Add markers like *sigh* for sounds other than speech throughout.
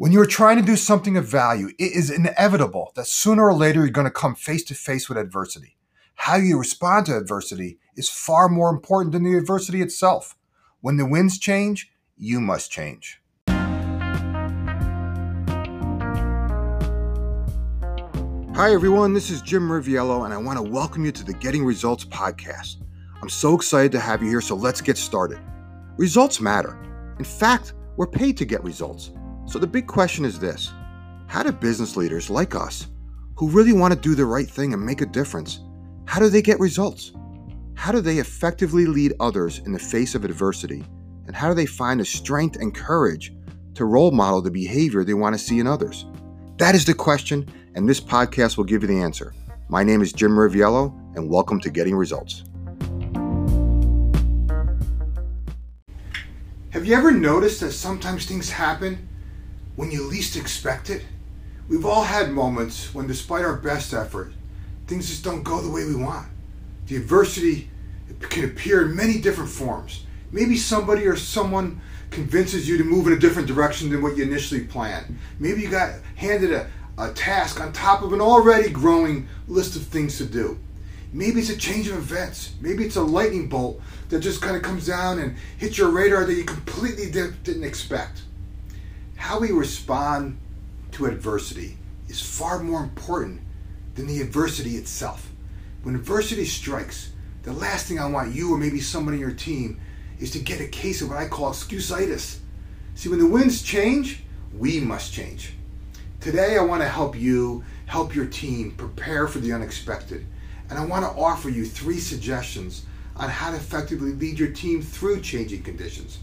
When you are trying to do something of value, it is inevitable that sooner or later you're going to come face to face with adversity. How you respond to adversity is far more important than the adversity itself. When the winds change, you must change. Hi, everyone. This is Jim Riviello, and I want to welcome you to the Getting Results podcast. I'm so excited to have you here, so let's get started. Results matter. In fact, we're paid to get results. So the big question is this How do business leaders like us, who really want to do the right thing and make a difference, how do they get results? How do they effectively lead others in the face of adversity? And how do they find the strength and courage to role model the behavior they want to see in others? That is the question, and this podcast will give you the answer. My name is Jim Riviello, and welcome to Getting Results. Have you ever noticed that sometimes things happen when you least expect it. We've all had moments when, despite our best effort, things just don't go the way we want. The adversity can appear in many different forms. Maybe somebody or someone convinces you to move in a different direction than what you initially planned. Maybe you got handed a, a task on top of an already growing list of things to do. Maybe it's a change of events. Maybe it's a lightning bolt that just kind of comes down and hits your radar that you completely didn't expect how we respond to adversity is far more important than the adversity itself. When adversity strikes, the last thing I want you or maybe someone in your team is to get a case of what I call excusitis. See, when the winds change, we must change. Today, I want to help you help your team prepare for the unexpected. And I want to offer you three suggestions on how to effectively lead your team through changing conditions.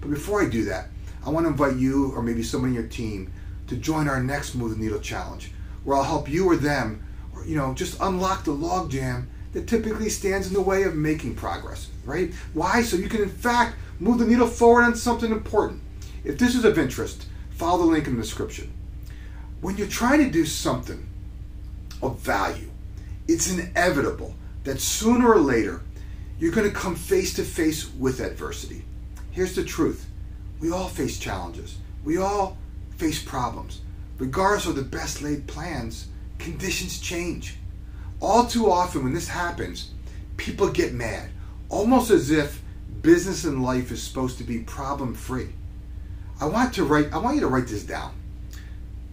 But before I do that, I want to invite you or maybe someone in your team to join our next Move the Needle Challenge, where I'll help you or them, or you know, just unlock the logjam that typically stands in the way of making progress, right? Why? So you can in fact move the needle forward on something important. If this is of interest, follow the link in the description. When you're trying to do something of value, it's inevitable that sooner or later you're going to come face to face with adversity. Here's the truth we all face challenges. We all face problems. Regardless of the best laid plans, conditions change. All too often, when this happens, people get mad, almost as if business and life is supposed to be problem free. I want to write. I want you to write this down.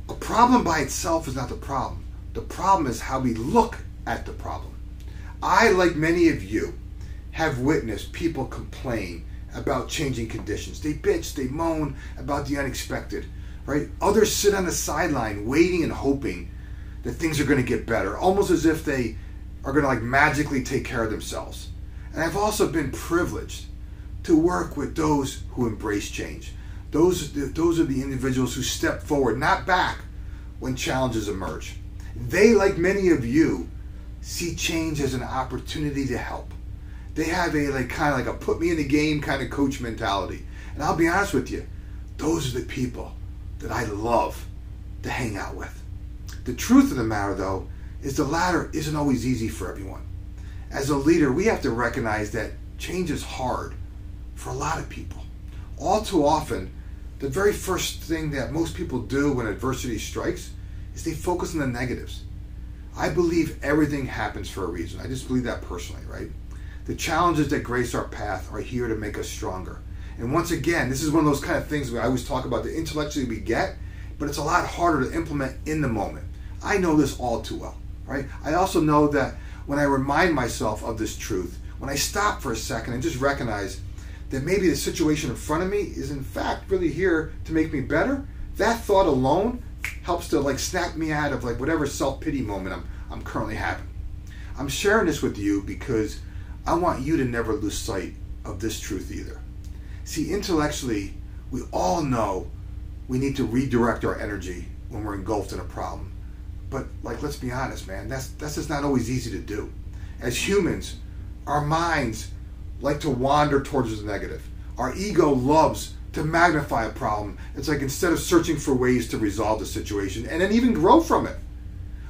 A problem by itself is not the problem. The problem is how we look at the problem. I, like many of you, have witnessed people complain about changing conditions. They bitch, they moan about the unexpected, right? Others sit on the sideline waiting and hoping that things are going to get better, almost as if they are going to like magically take care of themselves. And I've also been privileged to work with those who embrace change. Those, those are the individuals who step forward, not back, when challenges emerge. They, like many of you, see change as an opportunity to help they have a like kind of like a put me in the game kind of coach mentality. And I'll be honest with you, those are the people that I love to hang out with. The truth of the matter though is the latter isn't always easy for everyone. As a leader, we have to recognize that change is hard for a lot of people. All too often, the very first thing that most people do when adversity strikes is they focus on the negatives. I believe everything happens for a reason. I just believe that personally, right? The challenges that grace our path are here to make us stronger. And once again, this is one of those kind of things I always talk about the intellectually we get, but it's a lot harder to implement in the moment. I know this all too well, right? I also know that when I remind myself of this truth, when I stop for a second and just recognize that maybe the situation in front of me is in fact really here to make me better, that thought alone helps to like snap me out of like whatever self-pity moment I'm, I'm currently having. I'm sharing this with you because I want you to never lose sight of this truth either. See, intellectually, we all know we need to redirect our energy when we're engulfed in a problem. But like let's be honest, man, that's that's just not always easy to do. As humans, our minds like to wander towards the negative. Our ego loves to magnify a problem. It's like instead of searching for ways to resolve the situation and then even grow from it.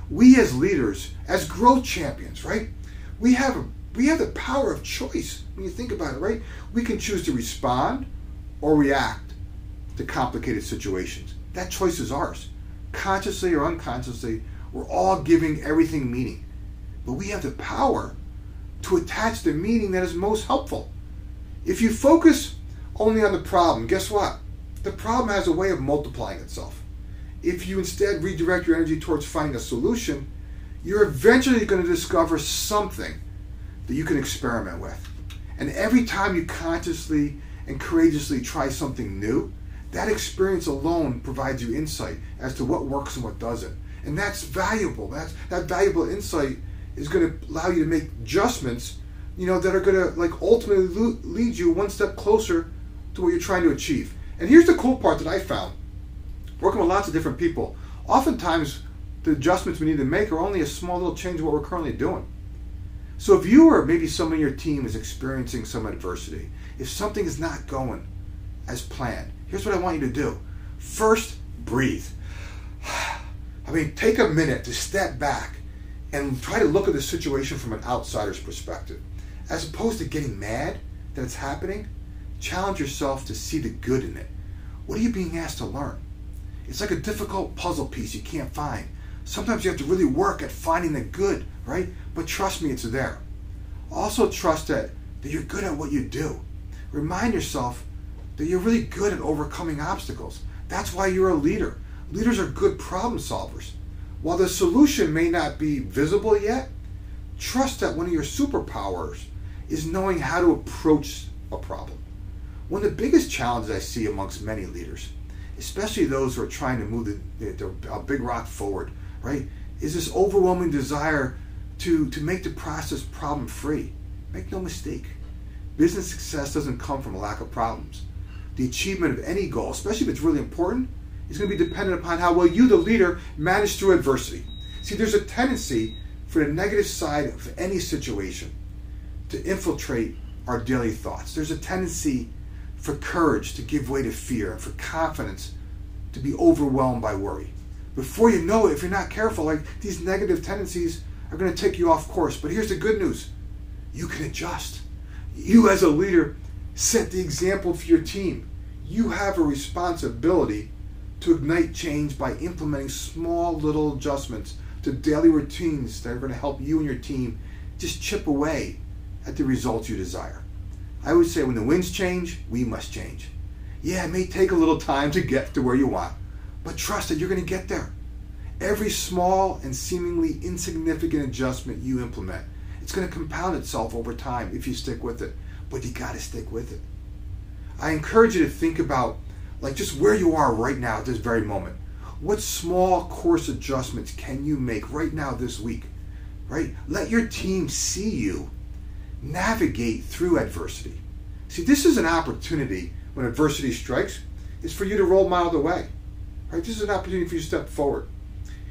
We as leaders, as growth champions, right? We have a we have the power of choice when you think about it, right? We can choose to respond or react to complicated situations. That choice is ours. Consciously or unconsciously, we're all giving everything meaning. But we have the power to attach the meaning that is most helpful. If you focus only on the problem, guess what? The problem has a way of multiplying itself. If you instead redirect your energy towards finding a solution, you're eventually going to discover something that you can experiment with. And every time you consciously and courageously try something new, that experience alone provides you insight as to what works and what doesn't. And that's valuable. That's that valuable insight is going to allow you to make adjustments, you know, that are going to like ultimately lead you one step closer to what you're trying to achieve. And here's the cool part that I found working with lots of different people. Oftentimes, the adjustments we need to make are only a small little change of what we're currently doing. So if you or maybe someone in your team is experiencing some adversity, if something is not going as planned, here's what I want you to do. First, breathe. *sighs* I mean, take a minute to step back and try to look at the situation from an outsider's perspective. As opposed to getting mad that it's happening, challenge yourself to see the good in it. What are you being asked to learn? It's like a difficult puzzle piece you can't find. Sometimes you have to really work at finding the good, right? But trust me, it's there. Also, trust that, that you're good at what you do. Remind yourself that you're really good at overcoming obstacles. That's why you're a leader. Leaders are good problem solvers. While the solution may not be visible yet, trust that one of your superpowers is knowing how to approach a problem. One of the biggest challenges I see amongst many leaders, especially those who are trying to move the, the, a big rock forward, right, is this overwhelming desire to, to make the process problem free. Make no mistake, business success doesn't come from a lack of problems. The achievement of any goal, especially if it's really important, is going to be dependent upon how well you, the leader, manage through adversity. See, there's a tendency for the negative side of any situation to infiltrate our daily thoughts. There's a tendency for courage to give way to fear and for confidence to be overwhelmed by worry. Before you know it, if you're not careful, like these negative tendencies are going to take you off course. But here's the good news you can adjust. You, as a leader, set the example for your team. You have a responsibility to ignite change by implementing small little adjustments to daily routines that are going to help you and your team just chip away at the results you desire. I would say when the winds change, we must change. Yeah, it may take a little time to get to where you want, but trust that you're going to get there. Every small and seemingly insignificant adjustment you implement, it's going to compound itself over time if you stick with it. But you got to stick with it. I encourage you to think about like just where you are right now at this very moment. What small course adjustments can you make right now this week? Right? Let your team see you navigate through adversity. See, this is an opportunity when adversity strikes, is for you to roll miles away. Right? This is an opportunity for you to step forward.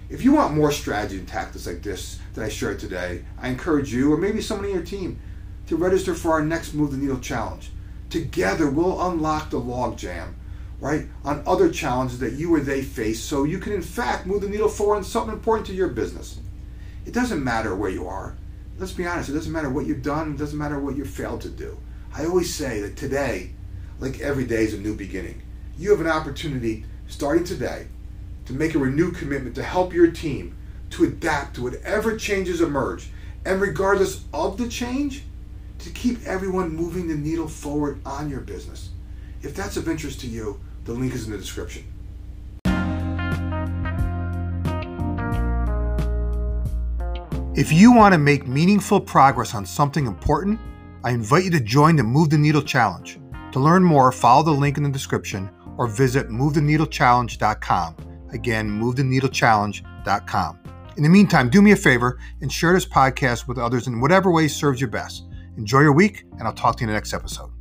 If you want more strategy and tactics like this that I shared today, I encourage you, or maybe someone in your team, to register for our next Move the Needle Challenge. Together, we'll unlock the logjam, right, on other challenges that you or they face so you can, in fact, move the needle forward on something important to your business. It doesn't matter where you are. Let's be honest, it doesn't matter what you've done, it doesn't matter what you failed to do. I always say that today, like every day, is a new beginning. You have an opportunity, starting today, to make a renewed commitment to help your team to adapt to whatever changes emerge. And regardless of the change, to keep everyone moving the needle forward on your business. If that's of interest to you, the link is in the description. If you want to make meaningful progress on something important, I invite you to join the Move the Needle Challenge. To learn more, follow the link in the description or visit movetheneedlechallenge.com. Again, movetheneedlechallenge.com. In the meantime, do me a favor and share this podcast with others in whatever way serves you best. Enjoy your week, and I'll talk to you in the next episode.